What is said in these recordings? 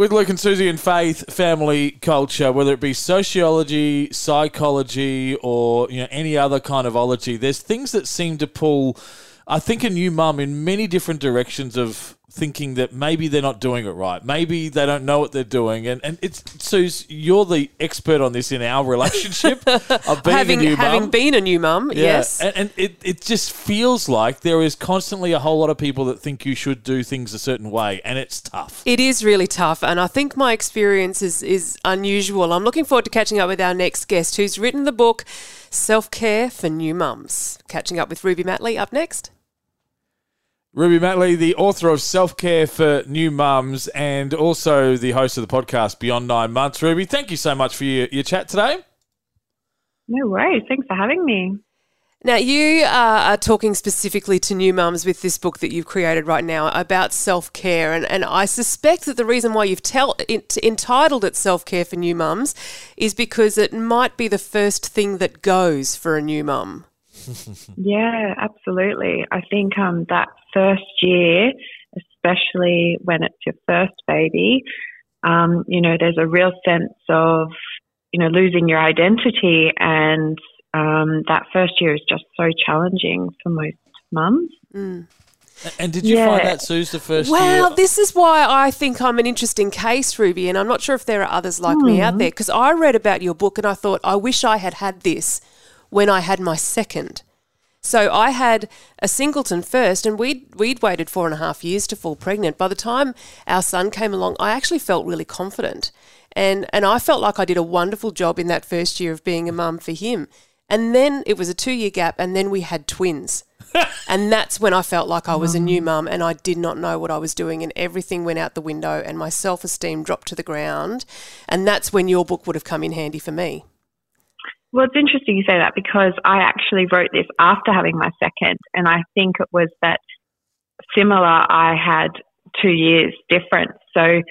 With Luke and Susie and faith, family, culture, whether it be sociology, psychology, or you know any other kind of ology, there's things that seem to pull. I think a new mum in many different directions of thinking that maybe they're not doing it right. Maybe they don't know what they're doing. And, and it's Suze, you're the expert on this in our relationship of being having, a new mum. having mum. been a new mum, Yeah. yes. And, and it, it just feels like there is constantly a whole lot of people that think you should do things a certain way, and it's tough. It is really tough, and I think my experience is, is unusual. I'm looking forward to catching up with our next guest who's written the book Self Care for New Mums. Catching up with Ruby Matley up next. Ruby Matley, the author of Self Care for New Mums and also the host of the podcast Beyond Nine Months. Ruby, thank you so much for your, your chat today. No worries. Thanks for having me. Now, you uh, are talking specifically to new mums with this book that you've created right now about self care. And, and I suspect that the reason why you've tell, it, entitled it Self Care for New Mums is because it might be the first thing that goes for a new mum. Yeah, absolutely. I think um, that first year, especially when it's your first baby, um, you know, there's a real sense of, you know, losing your identity. And um, that first year is just so challenging for most mums. And did you Yeah. find that, Suze, the first Well, year? this is why I think I'm an interesting case, Ruby, and I'm not sure if there are others like me out there because I read about your book and I thought, I wish I had had this when I had my second. So I had a singleton first, and we'd we'd waited four and a half years to fall pregnant. By the time our son came along, I actually felt really confident, and and I felt like I did a wonderful job in that first year of being a mum for him. And then it was a two year gap, and then we had twins. And that's when I felt like I was a mm. new mum and I did not know what I was doing and everything went out the window and my self esteem dropped to the ground. And that's when your book would have come in handy for me. Well, it's interesting you say that because I actually wrote this after having my second, and I think it was that similar. I had two years difference, so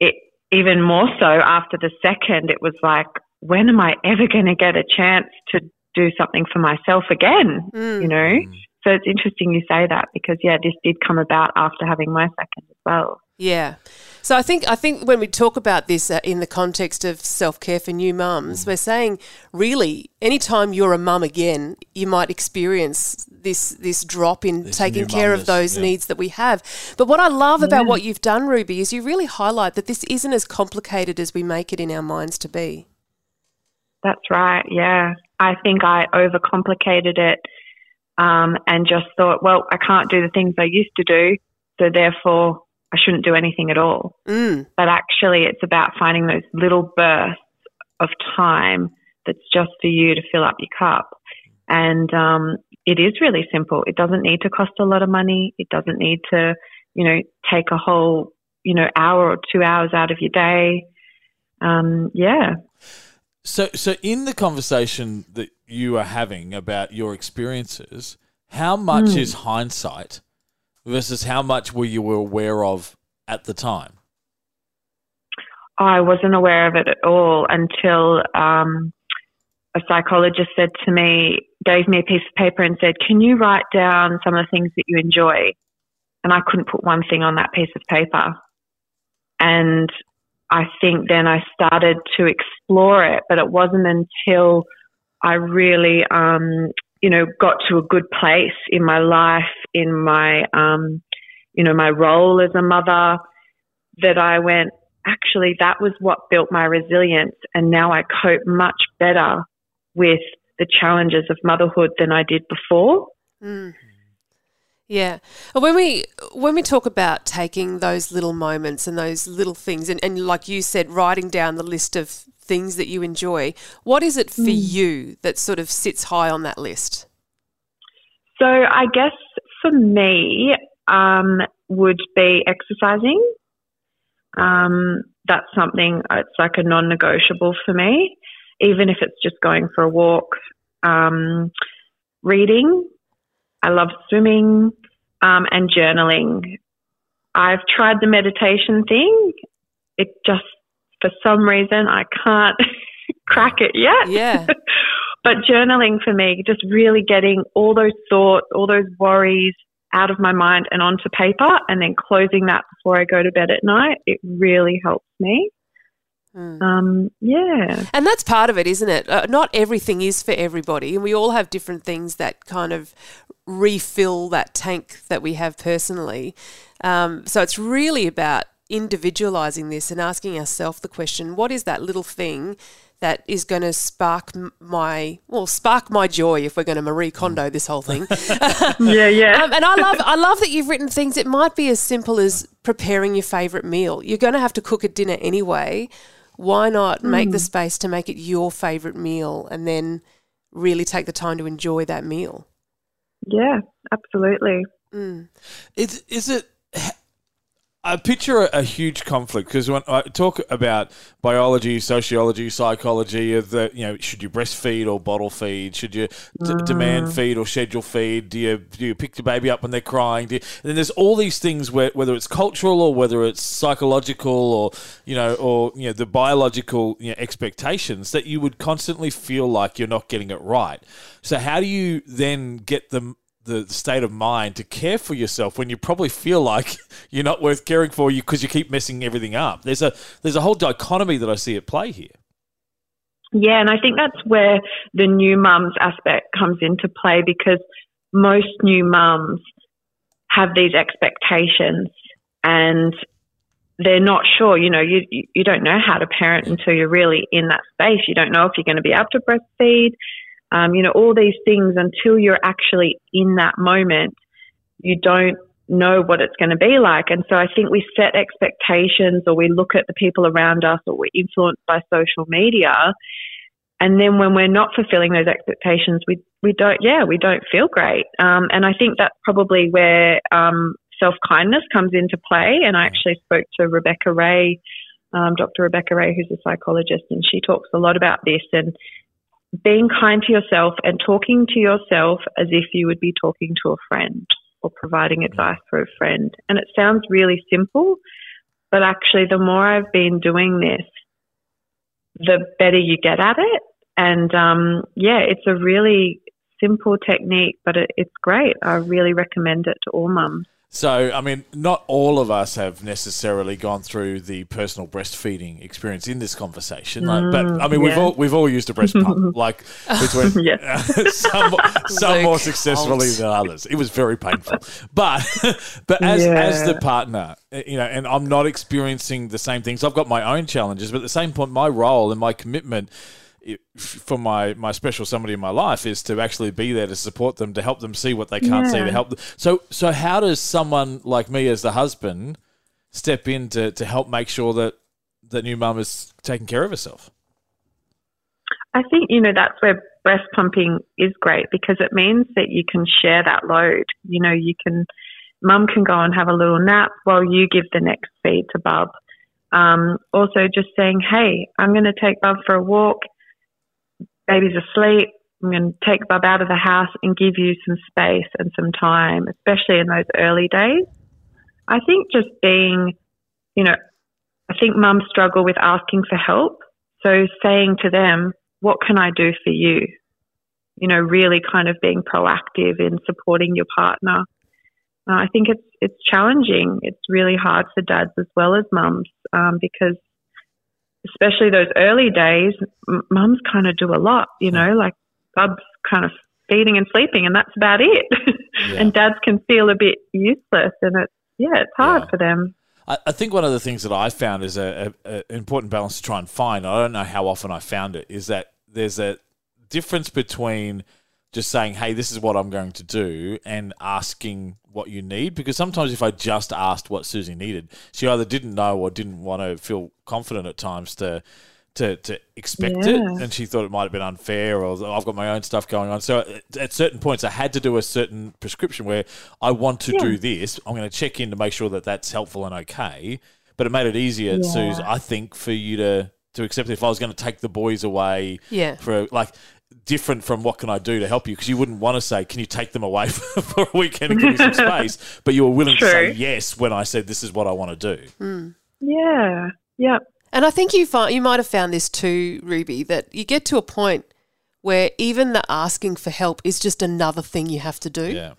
it even more so after the second. It was like, when am I ever going to get a chance to do something for myself again? You hmm. know. So it's interesting you say that because yeah, this did come about after having my second as well. Yeah. So I think I think when we talk about this uh, in the context of self care for new mums, we're saying really anytime you're a mum again, you might experience this this drop in This taking new care of those yeah. needs that we have. But what I love about what you've done, Ruby, is you really highlight that this isn't as complicated as we make it in our minds to be. That's right. Yeah. I think I overcomplicated it um, and just thought, well, I can't do the things I used to do, so therefore I shouldn't do anything at all. Mm. But actually, it's about finding those little bursts of time that's just for you to fill up your cup. And um, it is really simple. It doesn't need to cost a lot of money. It doesn't need to, you know, take a whole, you know, hour or two hours out of your day. Um, yeah. So, so in the conversation that you are having about your experiences, how much is hindsight versus how much were you aware of at the time? I wasn't aware of it at all until um, a psychologist said to me, gave me a piece of paper and said, Can you write down some of the things that you enjoy? And I couldn't put one thing on that piece of paper. And I think then I started to explore it, but it wasn't until I really, um, you know, got to a good place in my life, in my, um, you know, my role as a mother, that I went, actually, that was what built my resilience. And now I cope much better with the challenges of motherhood than I did before. Yeah. When we when we talk about taking those little moments and those little things and, and like you said, writing down the list of things that you enjoy, what is it for you that sort of sits high on that list? So I guess for me, um, would be exercising. Um, that's something, it's like a non negotiable for me, even if it's just going for a walk. Um, reading, I love swimming um, and journaling. I've tried the meditation thing. It just, for some reason, I can't crack it yet. Yeah. but journaling for me, just really getting all those thoughts, all those worries out of my mind and onto paper and then closing that before I go to bed at night, it really helps me. Mm. Um, yeah. And that's part of it, isn't it? Uh, not everything is for everybody, and we all have different things that kind of refill that tank that we have personally. Um, so it's really about individualizing this and asking ourselves the question what is that little thing that is going to spark my well spark my joy if we're going to Marie Kondo this whole thing. yeah, yeah. Um, and I love I love that you've written things. It might be as simple as preparing your favorite meal. You're going to have to cook a dinner anyway. Why not make the hmm. space to make it your favorite meal and then really take the time to enjoy that meal? Yeah, absolutely. Mm. Is is it I picture a, a huge conflict because when I talk about biology, sociology, psychology of the, you know, should you breastfeed or bottle feed? Should you d- mm. demand feed or schedule feed? Do you do you pick the baby up when they're crying? You, and then there's all these things where whether it's cultural or whether it's psychological or you know or you know the biological you know, expectations that you would constantly feel like you're not getting it right. So how do you then get them the state of mind to care for yourself when you probably feel like you're not worth caring for you because you keep messing everything up. There's a there's a whole dichotomy that I see at play here. Yeah, and I think that's where the new mums aspect comes into play because most new mums have these expectations and they're not sure. You know, you you don't know how to parent until you're really in that space. You don't know if you're going to be able to breastfeed um, you know, all these things until you're actually in that moment, you don't know what it's going to be like. And so I think we set expectations or we look at the people around us or we're influenced by social media. And then when we're not fulfilling those expectations, we, we don't, yeah, we don't feel great. Um, and I think that's probably where um, self kindness comes into play. And I actually spoke to Rebecca Ray, um, Dr. Rebecca Ray, who's a psychologist, and she talks a lot about this. And being kind to yourself and talking to yourself as if you would be talking to a friend or providing advice for a friend. And it sounds really simple, but actually, the more I've been doing this, the better you get at it. And um, yeah, it's a really simple technique, but it, it's great. I really recommend it to all mums. So, I mean, not all of us have necessarily gone through the personal breastfeeding experience in this conversation, like, but I mean, yeah. we've all we've all used a breast pump, like between some, some more successfully than others. It was very painful, but but as yeah. as the partner, eh, you know, and I'm not experiencing the same things. I've got my own challenges, but at the same point, my role and my commitment for my my special somebody in my life is to actually be there to support them to help them see what they can't yeah. see to help them. so so how does someone like me as the husband step in to, to help make sure that that new mum is taking care of herself I think you know that's where breast pumping is great because it means that you can share that load you know you can mum can go and have a little nap while you give the next feed to bub um, also just saying hey I'm going to take bub for a walk baby's asleep. I'm going to take Bub out of the house and give you some space and some time, especially in those early days. I think just being, you know, I think mums struggle with asking for help. So saying to them, what can I do for you? You know, really kind of being proactive in supporting your partner. Uh, I think it's it's challenging. It's really hard for dads as well as mums um, because especially those early days, m- mums kind of do a lot, you know, like Bub's kind of feeding and sleeping, and that's about it. Yeah. and dads can feel a bit useless, and it's yeah, it's hard yeah. for them. I, think one of the things that I found is a, a, a, important balance to try and find. I don't know how often I found it. Is that there's a difference between just saying, "Hey, this is what I'm going to do," and asking what you need. Because sometimes, if I just asked what Susie needed, she either didn't know or didn't want to feel confident at times to to to expect yeah. it, and she thought it might have been unfair, or I've got my own stuff going on. So at certain points, I had to do a certain prescription where I want to yeah. do this. I'm going to check in to make sure that that's helpful and okay. But it made it easier, yeah. Suze, I think, for you to to accept it if I was going to take the boys away. Yeah. For like different from what can I do to help you? Because you wouldn't want to say, "Can you take them away for a weekend and give me some space?" But you were willing True. to say yes when I said, "This is what I want to do." Mm. Yeah. Yep. And I think you find you might have found this too, Ruby, that you get to a point where even the asking for help is just another thing you have to do. Yeah.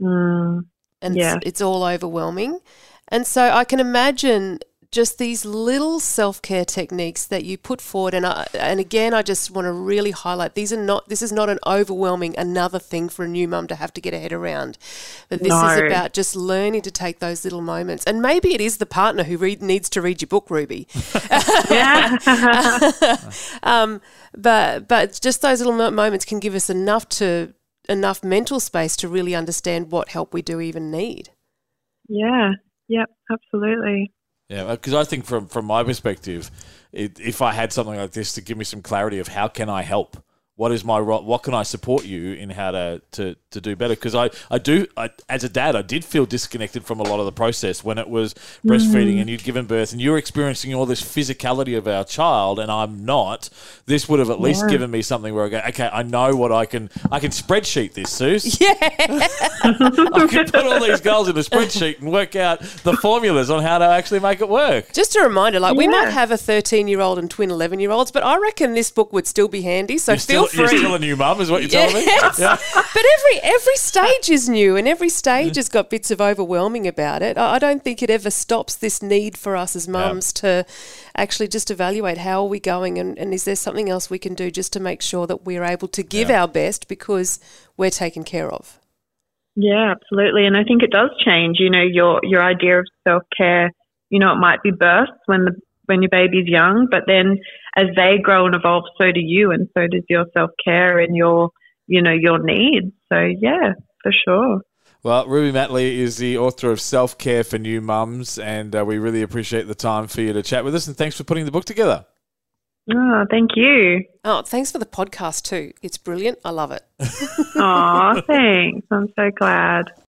Mm. and Yeah. it's, it's all overwhelming. And so I can imagine just these little self care techniques that you put forward. And I, and again, I just want to really highlight these are not. This is not an overwhelming another thing for a new mum to have to get her head around. But this is about just learning to take those little moments. And maybe it is the partner who read, needs to read your book, Ruby. Yeah. um, but but just those little moments can give us enough to enough mental space to really understand what help we do even need. yeah. Yep. Absolutely. Yeah, uh, because I think from from my perspective, it, if I had something like this to give me some clarity of how can I help, what is my role, what can I support you in how to to, to do better? Because I I do I, as a dad, I did feel disconnected from a lot of the process when it was breastfeeding mm. and you'd given birth and you're experiencing all this physicality of our child, and I'm not. This would have at least Yeah. given me something where I go, okay, I know what I can I can spreadsheet this, Suze. Yeah. I can put all these goals in a spreadsheet and work out the formulas on how to actually make it work. Just a reminder, like we might have a 13 year old and twin 11 year olds, but I reckon this book would still be handy. So You're feel still, you're still a new mum, is what you're telling me? Yeah. but every every stage is new, and every stage has got bits of overwhelming about it. I I don't think it ever stops this need for us as mums to actually just evaluate how are we going, and, and is there something else we can do just to make sure that we're able to give Yeah. our best because we're taken care of. Yeah, absolutely. And I think it does change, you know, your your idea of self care, you know, it might be bursts when the when your baby's young, but then as they grow and evolve, so do you and so does your self care and your you know, your needs. So yeah, for sure. Well, Ruby Matley is the author of Self Care for New Mums, and uh, we really appreciate the time for you to chat with us. And thanks for putting the book together. Oh, thank you. Oh, thanks for the podcast too. It's brilliant. I love it. Oh, thanks. I'm so glad.